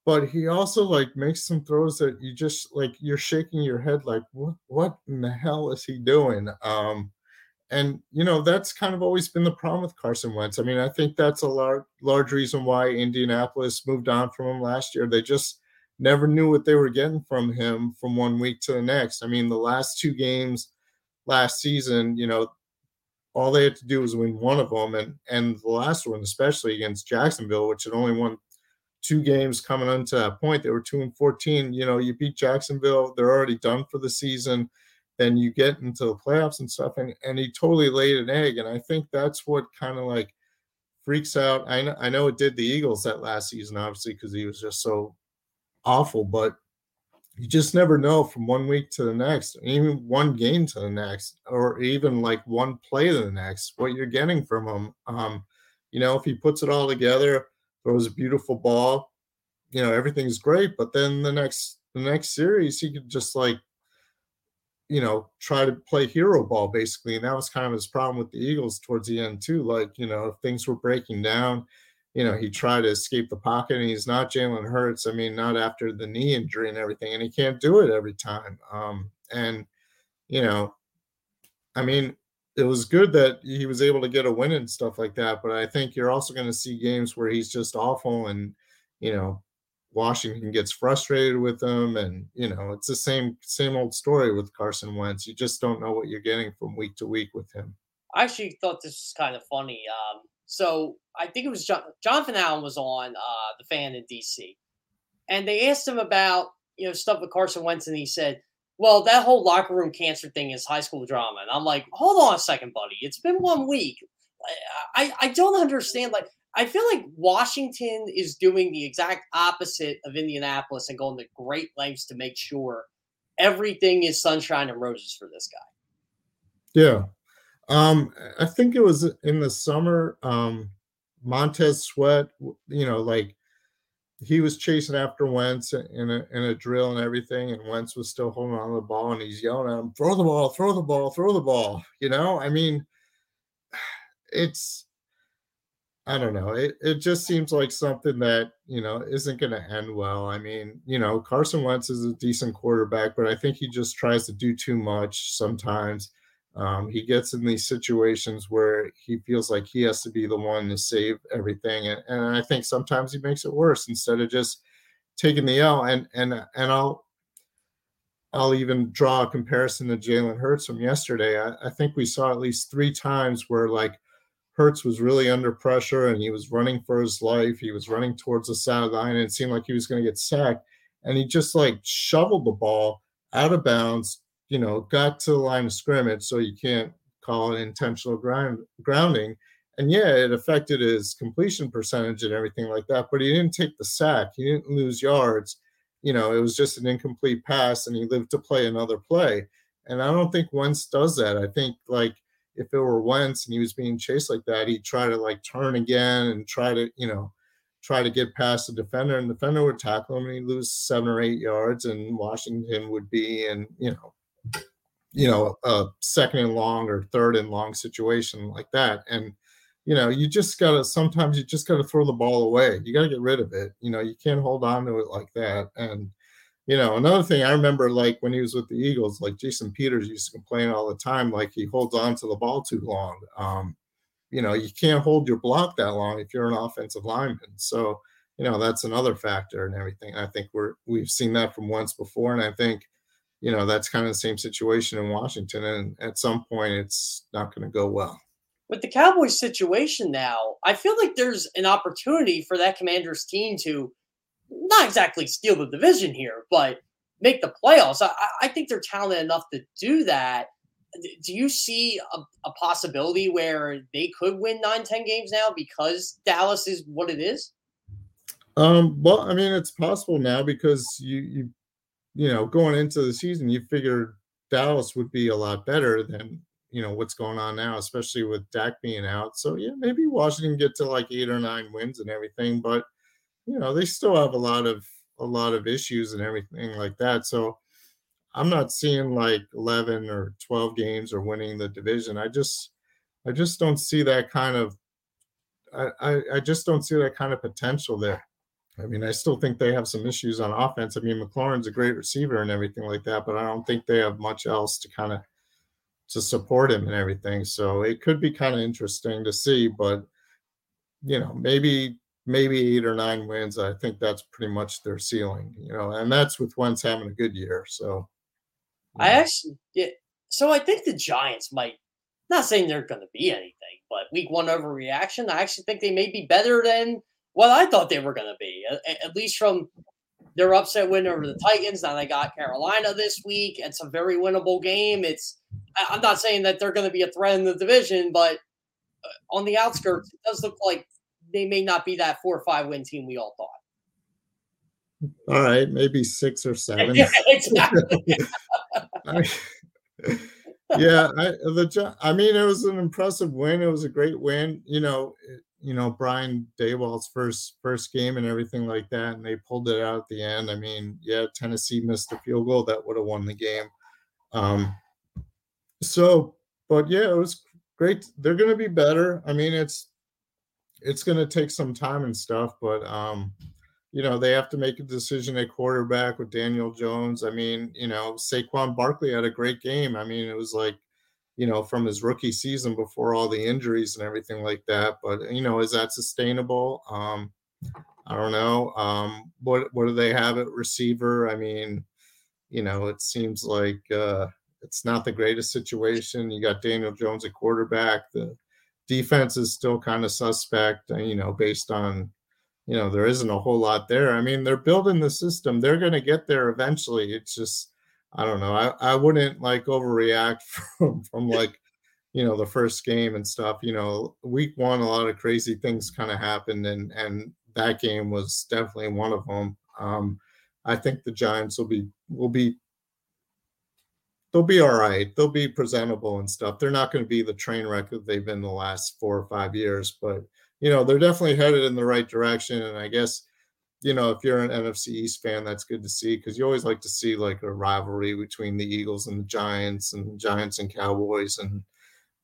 but he also like makes some throws that you just like you're shaking your head like what what in the hell is he doing? Um, and you know that's kind of always been the problem with Carson Wentz. I mean, I think that's a large large reason why Indianapolis moved on from him last year. They just never knew what they were getting from him from one week to the next. I mean, the last two games last season, you know, all they had to do was win one of them, and and the last one, especially against Jacksonville, which had only won two games coming onto that point. They were two and fourteen. You know, you beat Jacksonville, they're already done for the season. Then you get into the playoffs and stuff, and and he totally laid an egg. And I think that's what kind of like freaks out. I know I know it did the Eagles that last season, obviously, because he was just so awful, but you just never know from one week to the next, even one game to the next, or even like one play to the next, what you're getting from him. Um, you know, if he puts it all together, throws a beautiful ball, you know, everything's great. But then the next the next series, he could just like, you know, try to play hero ball basically. And that was kind of his problem with the Eagles towards the end too. Like, you know, if things were breaking down, you know, he tried to escape the pocket and he's not Jalen Hurts. I mean, not after the knee injury and everything, and he can't do it every time. Um, and you know, I mean, it was good that he was able to get a win and stuff like that. But I think you're also going to see games where he's just awful, and you know, Washington gets frustrated with him, and you know, it's the same same old story with Carson Wentz. You just don't know what you're getting from week to week with him. I actually thought this was kind of funny. Um, so I think it was John, Jonathan Allen was on uh, the fan in DC, and they asked him about you know stuff with Carson Wentz, and he said, "Well, that whole locker room cancer thing is high school drama." And I'm like, "Hold on a second, buddy. It's been one week. I I, don't understand. Like, I feel like Washington is doing the exact opposite of Indianapolis and going to great lengths to make sure everything is sunshine and roses for this guy." Yeah. Um, I think it was in the summer. Um, Montez Sweat, you know, like he was chasing after Wentz in a in a drill and everything, and Wentz was still holding on to the ball, and he's yelling at him, "Throw the ball! Throw the ball! Throw the ball!" You know, I mean, it's I don't know. It it just seems like something that you know isn't going to end well. I mean, you know, Carson Wentz is a decent quarterback, but I think he just tries to do too much sometimes. Um, he gets in these situations where he feels like he has to be the one to save everything, and, and I think sometimes he makes it worse instead of just taking the L. And and and I'll I'll even draw a comparison to Jalen Hurts from yesterday. I, I think we saw at least three times where like Hurts was really under pressure and he was running for his life. He was running towards the sideline and it seemed like he was going to get sacked. And he just like shoveled the ball out of bounds you know, got to the line of scrimmage, so you can't call it intentional ground grounding. And yeah, it affected his completion percentage and everything like that, but he didn't take the sack. He didn't lose yards. You know, it was just an incomplete pass and he lived to play another play. And I don't think Wentz does that. I think like if it were Wentz and he was being chased like that, he'd try to like turn again and try to, you know, try to get past the defender and the defender would tackle him and he'd lose seven or eight yards and Washington would be in, you know, you know, a second and long or third and long situation like that. And, you know, you just gotta sometimes you just gotta throw the ball away. You gotta get rid of it. You know, you can't hold on to it like that. And you know, another thing I remember, like when he was with the Eagles, like Jason Peters used to complain all the time, like he holds on to the ball too long. Um, you know, you can't hold your block that long if you're an offensive lineman. So, you know, that's another factor and everything. I think we're we've seen that from Wentz before, and I think, you know, that's kind of the same situation in Washington. And at some point, it's not going to go well. With the Cowboys situation now, I feel like there's an opportunity for that Commanders team to not exactly steal the division here, but make the playoffs. I, I think they're talented enough to do that. Do you see a, a, possibility where they could win nine, 10 games now because Dallas is what it is? Um, well, I mean, it's possible now because you, you, you know, going into the season, you figured Dallas would be a lot better than, you know, what's going on now, especially with Dak being out. So, yeah, maybe Washington get to like eight or nine wins and everything, but you know they still have a lot of a lot of issues and everything like that. So I'm not seeing like 11 or 12 games or winning the division. I just I just don't see that kind of I, I, I just don't see that kind of potential there. I mean, I still think they have some issues on offense. I mean, McLaurin's a great receiver and everything like that, but I don't think they have much else to kind of to support him and everything. So it could be kind of interesting to see, but you know, maybe maybe eight or nine wins. I think that's pretty much their ceiling, you know, and that's with Wentz having a good year. So I actually, yeah, so I think the Giants might, not saying they're going to be anything, but week one overreaction. I actually think they may be better than what I thought they were going to be, at, at least from their upset win over the Titans. Now they got Carolina this week. It's a very winnable game. It's, I'm not saying that they're going to be a threat in the division, but uh, on the outskirts, it does look like they may not be that four or five win team we all thought. All right, maybe six or seven. yeah, exactly. I, yeah, I, the I mean, it was an impressive win. It was a great win. You know, you know Brian Daboll's first first game and everything like that, and they pulled it out at the end. I mean, yeah, Tennessee missed a field goal that would have won the game. Um, so, but yeah, it was great. They're going to be better. I mean, it's it's going to take some time and stuff, but um, you know they have to make a decision at quarterback with Daniel Jones. I mean, you know Saquon Barkley had a great game. I mean, it was like you know from his rookie season before all the injuries and everything like that. But you know, is that sustainable? Um, I don't know. Um, what what do they have at receiver? I mean, you know, it seems like uh, it's not the greatest situation. You got Daniel Jones at quarterback. The defense is still kind of suspect, uh, you know, based on, you know, there isn't a whole lot there. I mean, they're building the system. They're going to get there eventually. It's just, I don't know. I, I wouldn't like overreact from, from like, you know, the first game and stuff. You know, week one, a lot of crazy things kind of happened, and and that game was definitely one of them. Um, I think the Giants will be will be they'll be all right. They'll be presentable and stuff. They're not going to be the train wreck that they've been the last four or five years, but you know they're definitely headed in the right direction. And I guess you know if you're an NFC East fan, that's good to see because you always like to see like a rivalry between the Eagles and the Giants and Giants and Cowboys and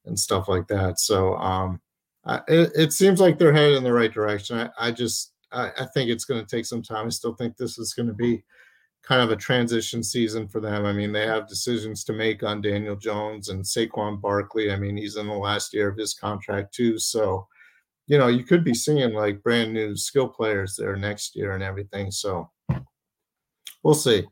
and stuff like that. So um, I, it, it seems like they're headed in the right direction. I, I just I, I think it's going to take some time. I still think this is going to be kind of a transition season for them. I mean, they have decisions to make on Daniel Jones and Saquon Barkley. I mean, he's in the last year of his contract too. So, you know, you could be seeing like brand new skill players there next year and everything. So we'll see.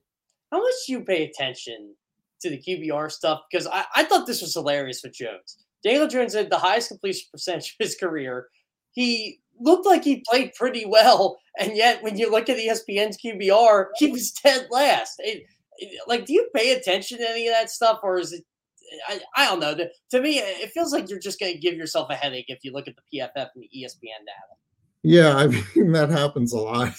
How much do you pay attention to the QBR stuff? Because I, I thought this was hilarious with Jones. Daniel Jones had the highest completion percentage of his career. He looked like he played pretty well, and yet when you look at ESPN's QBR, he was dead last. It, like, do you pay attention to any of that stuff, or is it? I, I don't know. To me, it feels like you're just going to give yourself a headache if you look at the PFF and the ESPN data. Yeah, I mean that happens a lot.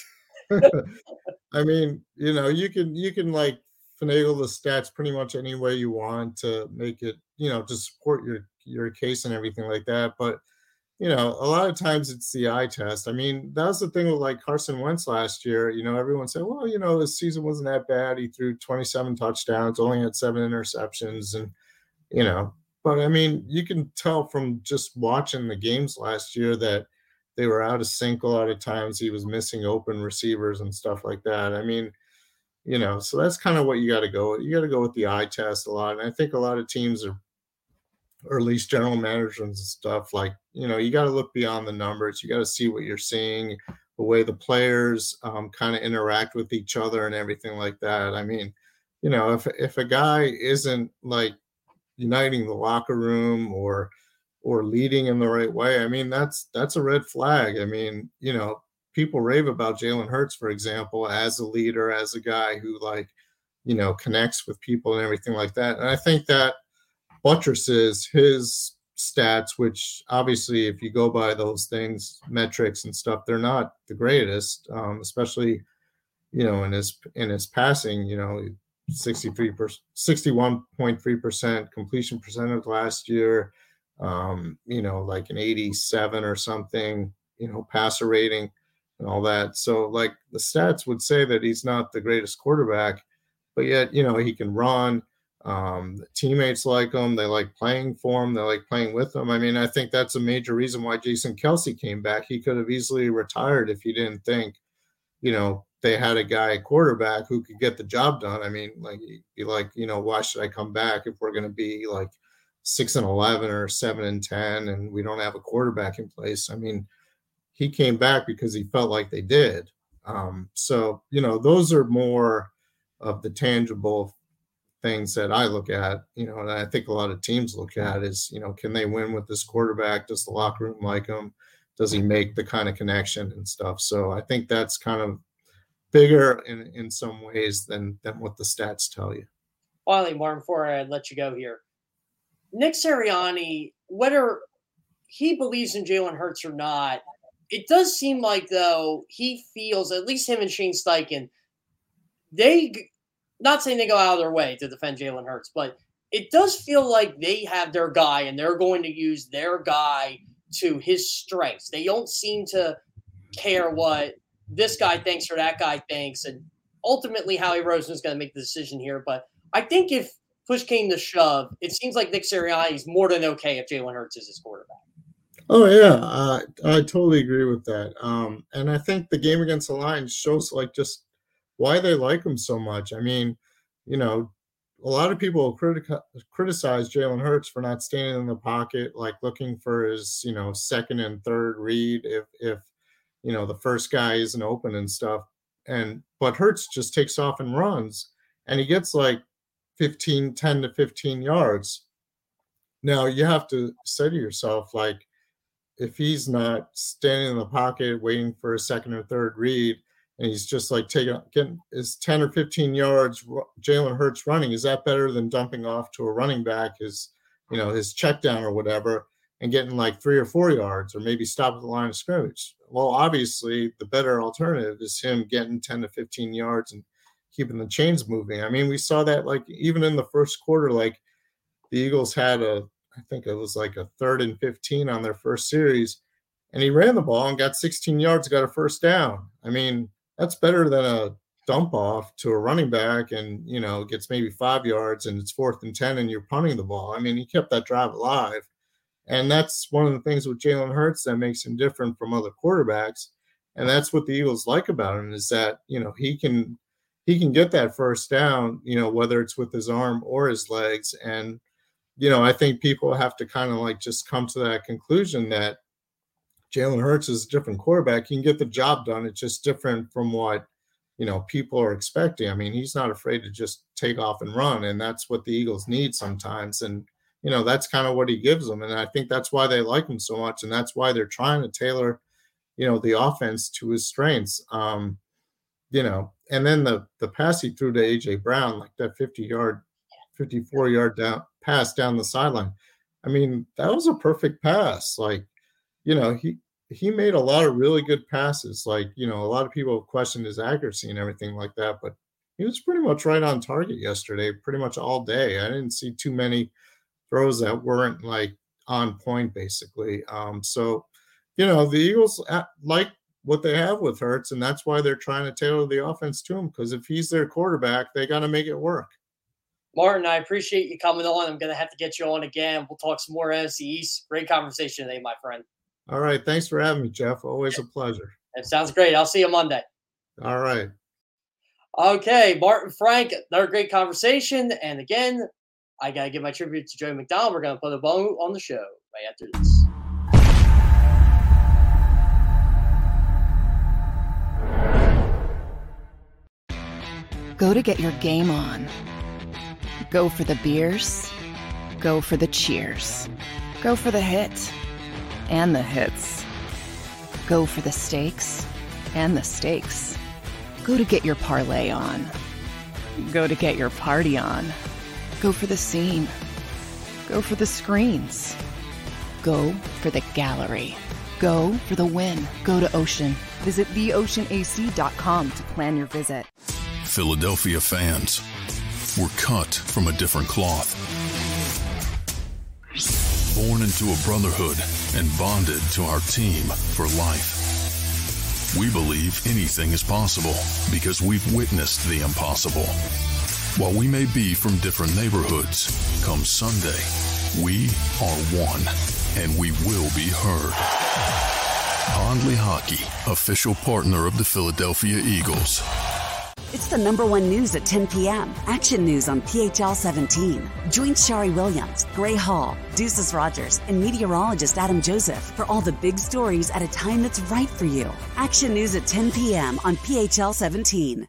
I mean, you know, you can you can like finagle the stats pretty much any way you want to make it, you know, to support your your case and everything like that. But you know, a lot of times it's the eye test. I mean, that was the thing with like Carson Wentz last year. You know, everyone said, well, you know, his season wasn't that bad. He threw 27 touchdowns, only had seven interceptions, and you know, but I mean, you can tell from just watching the games last year that they were out of sync a lot of times. He was missing open receivers and stuff like that. I mean, you know, so that's kind of what you got to go. You got to go with the eye test a lot. And I think a lot of teams are, or at least general managers and stuff, like, you know, you got to look beyond the numbers. You got to see what you're seeing, the way the players um, kind of interact with each other and everything like that. I mean, you know, if if a guy isn't like uniting the locker room or or leading in the right way, I mean that's that's a red flag. I mean, you know, people rave about Jalen Hurts, for example, as a leader, as a guy who like, you know, connects with people and everything like that. And I think that buttresses his stats, which obviously, if you go by those things, metrics and stuff, they're not the greatest, um, especially, you know, in his in his passing, you know, 63 percent 61.3 percent completion percentage last year. Um you know like an 87 or something you know passer rating and all that. So like the stats would say that he's not the greatest quarterback but yet you know he can run. Um teammates like him. They like playing for him. They like playing with him. I mean i think that's a major reason why jason Kelce came back. He could have easily retired if he didn't think you know they had a guy quarterback who could get the job done. I mean, like be like, you know, why should I come back if we're going to be like six and eleven or seven and ten, and we don't have a quarterback in place? I mean, he came back because he felt like they did. Um, so you know, those are more of the tangible things that I look at. You know, and I think a lot of teams look at is, you know, can they win with this quarterback? Does the locker room like him? Does he make the kind of connection and stuff? So I think that's kind of bigger in, in some ways than than what the stats tell you. Finally, Martin, before I let you go here, Nick Sirianni, whether he believes in Jalen Hurts or not, it does seem like though he feels at least him and Shane Steichen, they not saying they go out of their way to defend Jalen Hurts, but it does feel like they have their guy and they're going to use their guy to his strengths. They don't seem to care what this guy thinks or that guy thinks. And ultimately, Howie Roseman is going to make the decision here. But I think if push came to shove, it seems like Nick Sirianni is more than okay if Jalen Hurts is his quarterback. Oh yeah, I I totally agree with that. Um, and I think the game against the Lions shows like just why they like him so much. I mean, you know, a lot of people critic- criticize Jalen Hurts for not standing in the pocket, like looking for his, you know, second and third read if if you know the first guy isn't open and stuff and but Hurts just takes off and runs and he gets like 15 10 to 15 yards now you have to say to yourself like if he's not standing in the pocket waiting for a second or third read and he's just like taking getting his 10 or 15 yards Jalen Hurts running is that better than dumping off to a running back his you know his check down or whatever and getting like three or four yards or maybe stop at the line of scrimmage. Well, obviously, the better alternative is him getting 10 to 15 yards and keeping the chains moving. I mean, we saw that like even in the first quarter, like the Eagles had a, I think it was like a third and 15 on their first series, and he ran the ball and got 16 yards, got a first down. I mean, that's better than a dump off to a running back and, you know, gets maybe five yards and it's fourth and 10 and you're punting the ball. I mean, he kept that drive alive. And that's one of the things with Jalen Hurts that makes him different from other quarterbacks. And that's what the Eagles like about him is that, you know, he can he can get that first down, you know, whether it's with his arm or his legs. And, you know, I think people have to kind of like just come to that conclusion that Jalen Hurts is a different quarterback. He can get the job done. It's just different from what, you know, people are expecting. I mean, he's not afraid to just take off and run. And that's what the Eagles need sometimes. And you know that's kind of what he gives them and i think that's why they like him so much and that's why they're trying to tailor you know the offense to his strengths um you know and then the the pass he threw to AJ Brown, like that 50 yard, 54 yard down pass down the sideline. I mean, that was a perfect pass. Like, you know, he he made a lot of really good passes. Like, you know, a lot of people questioned his accuracy and everything like that, but he was pretty much right on target yesterday, pretty much all day. I didn't see too many throws that weren't like on point, basically. Um, so, you know, the Eagles like what they have with Hurts, and that's why they're trying to tailor the offense to him. Because if he's their quarterback, they got to make it work. Martin, I appreciate you coming on. I'm going to have to get you on again. We'll talk some more NFC East. Great conversation today, my friend. All right. Thanks for having me, Jeff. Always a pleasure. It sounds great. I'll see you Monday. All right. Okay, Martin Frank, another great conversation. And again, I got to give my tribute to Joey McDonald. We're going to put a bow on the show right after this. Go to get your game on. Go for the beers. Go for the cheers. Go for the hit and the hits. Go for the stakes and the stakes. Go to get your parlay on. Go to get your party on. Go for the scene. Go for the screens. Go for the gallery. Go for the win. Go to Ocean. Visit theoceanac.com to plan your visit. Philadelphia fans, we're cut from a different cloth. Born into a brotherhood and bonded to our team for life. We believe anything is possible because we've witnessed the impossible. While we may be from different neighborhoods, come Sunday, we are one and we will be heard. Pond Lehocky, official partner of the Philadelphia Eagles. It's the number one news at 10 p.m. Action News on PHL 17. Join Sharrie Williams, Gray Hall, Ducis Rogers, and meteorologist Adam Joseph for all the big stories at a time that's right for you. Action News at 10 p.m. on PHL 17.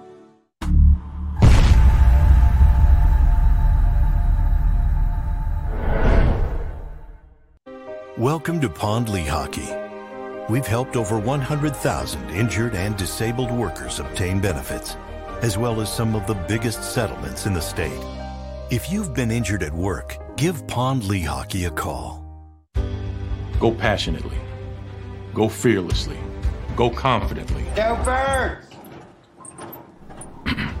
Welcome to Pond Lehocky. We've helped over 100,000 injured and disabled workers obtain benefits, as well as some of the biggest settlements in the state. If you've been injured at work, give Pond Lehocky a call. Go passionately. Go fearlessly. Go confidently. Go Birds!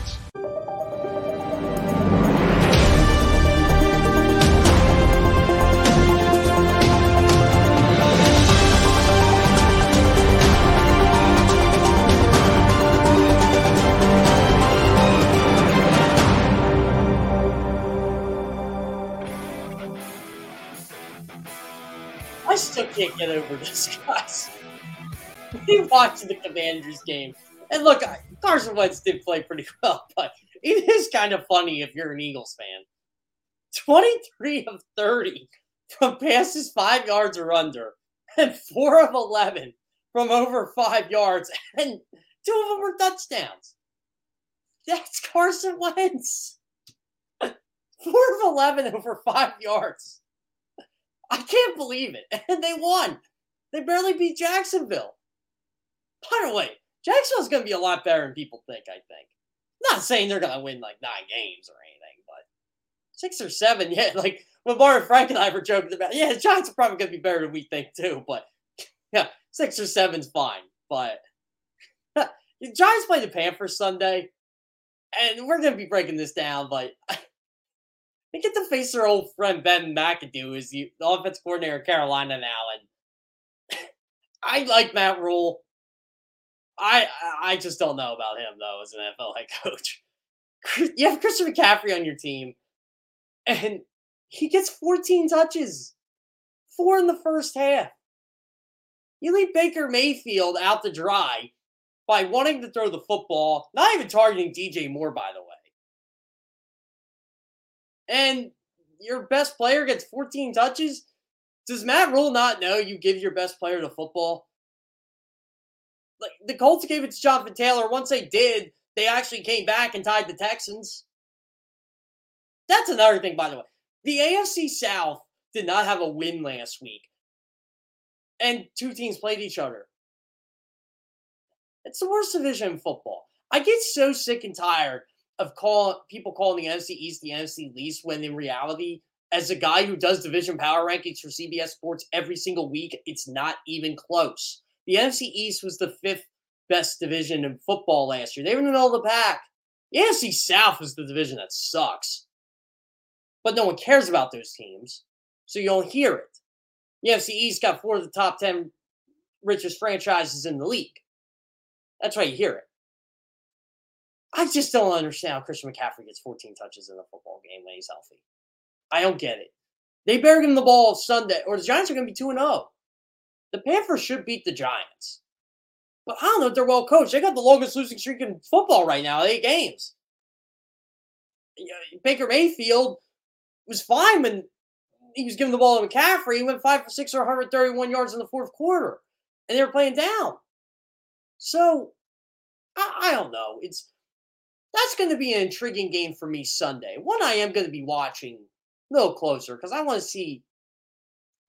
Get over this, guys. We watched the Commanders game, and look, Carson Wentz did play pretty well, but it is kind of funny if you're an Eagles fan. 23 of 30 from passes five yards or under, and four of 11 from over five yards, and two of them were touchdowns. That's Carson Wentz. Four of 11 over five yards. I can't believe it. And they won. They barely beat Jacksonville. By the way, Jacksonville's going to be a lot better than people think, I think. Not saying they're going to win like nine games or anything, but six or seven, yeah. Like when Martin Frank and I were joking about, yeah, the Giants are probably going to be better than we think too, but yeah, six or seven's fine. But the Giants play the Panthers Sunday, and we're going to be breaking this down, but they get to face their old friend Ben McAdoo, who's the offense coordinator of Carolina now, and I like Matt Rhule. I I just don't know about him though as an NFL head coach. You have Christian McCaffrey on your team, and he gets 14 touches, four in the first half. You leave Baker Mayfield out to dry by wanting to throw the football, not even targeting DJ Moore, by the way. And your best player gets 14 touches. Does Matt Rhule not know you give your best player the football? Like the Colts gave it to Jonathan Taylor. Once they did, they actually came back and tied the Texans. That's another thing, by the way. The AFC South did not have a win last week, and two teams played each other. It's the worst division in football. I get so sick and tired of call people calling the NFC East the NFC least when in reality, as a guy who does division power rankings for CBS Sports every single week, it's not even close. The NFC East was the fifth best division in football last year. They were in the the pack. The NFC South is the division that sucks. But no one cares about those teams, so you don't hear it. The NFC East got four of the top 10 richest franchises in the league. That's why you hear it. I just don't understand how Christian McCaffrey gets 14 touches in a football game when he's healthy. I don't get it. They give him the ball Sunday, or the Giants are going to be 2 0. The Panthers should beat the Giants. But I don't know if they're well coached. They got the longest losing streak in football right now, eight games. Uh, Baker Mayfield was fine when he was giving the ball to McCaffrey. He went five for six or 131 yards in the fourth quarter, and they were playing down. So I, I don't know. It's that's going to be an intriguing game for me Sunday. One I am going to be watching a little closer because I want to see.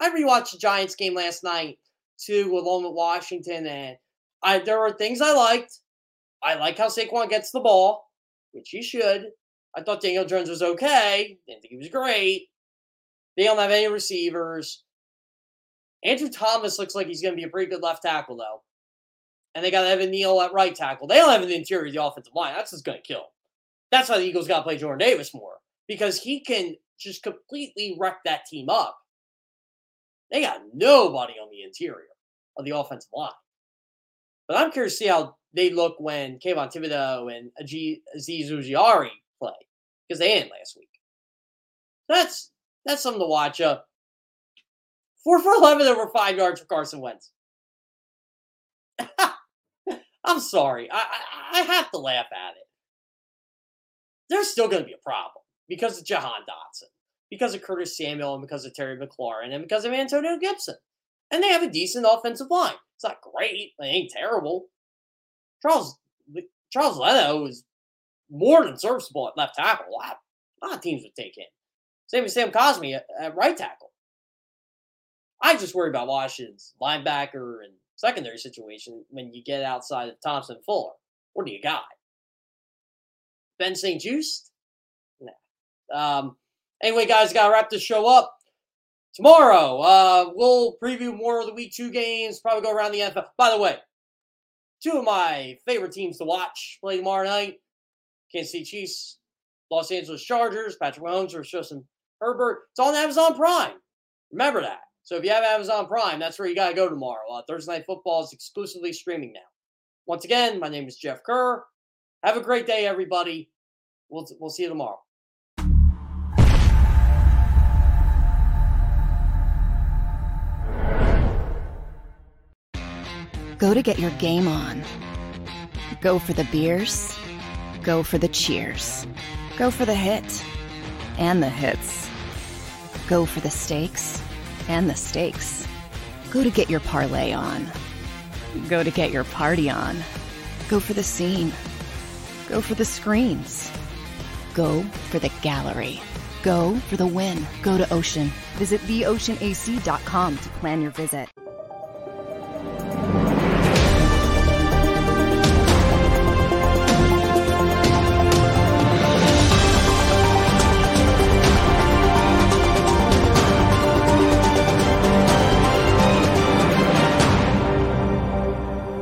I rewatched the Giants game last night too, along with Washington, and I there were things I liked. I like how Saquon gets the ball, which he should. I thought Daniel Jones was okay. Didn't think he was great. They don't have any receivers. Andrew Thomas looks like he's going to be a pretty good left tackle, though. And they got Evan Neal at right tackle. They don't have an interior of the offensive line. That's just going to kill. That's why the Eagles got to play Jordan Davis more because he can just completely wreck that team up. They got nobody on the interior of the offensive line. But I'm curious to see how they look when Kayvon Thibodeaux and Azeez Ojulari play because they didn't last week. That's that's something to watch. Uh, four for eleven over five yards for Carson Wentz. I'm sorry, I, I, I have to laugh at it. There's still going to be a problem because of Jahan Dotson, because of Curtis Samuel, and because of Terry McLaurin, and because of Antonio Gibson. And they have a decent offensive line. It's not great, it ain't terrible. Charles Charles Leno is more than serviceable at left tackle. A lot, a lot of teams would take him. Same as Sam Cosmi at, at right tackle. I just worry about Washington's linebacker and secondary situation when you get outside of Thompson Fuller. What do you got? Ben St-Juste? Nah. Um, anyway, guys, got to wrap this show up. Tomorrow, uh, we'll preview more of the week two games, probably go around the NFL. By the way, two of my favorite teams to watch play tomorrow night Kansas City Chiefs, Los Angeles Chargers, Patrick Mahomes versus Justin Herbert. It's on Amazon Prime. Remember that. So if you have Amazon Prime, that's where you got to go tomorrow. Uh, Thursday Night Football is exclusively streaming now. Once again, my name is Jeff Kerr. Have a great day, everybody. We'll, we'll see you tomorrow. Go to get your game on. Go for the beers. Go for the cheers. Go for the hit and the hits. Go for the stakes and the stakes. Go to get your parlay on. Go to get your party on. Go for the scene. Go for the screens. Go for the gallery. Go for the win. Go to Ocean. Visit theoceanac.com to plan your visit.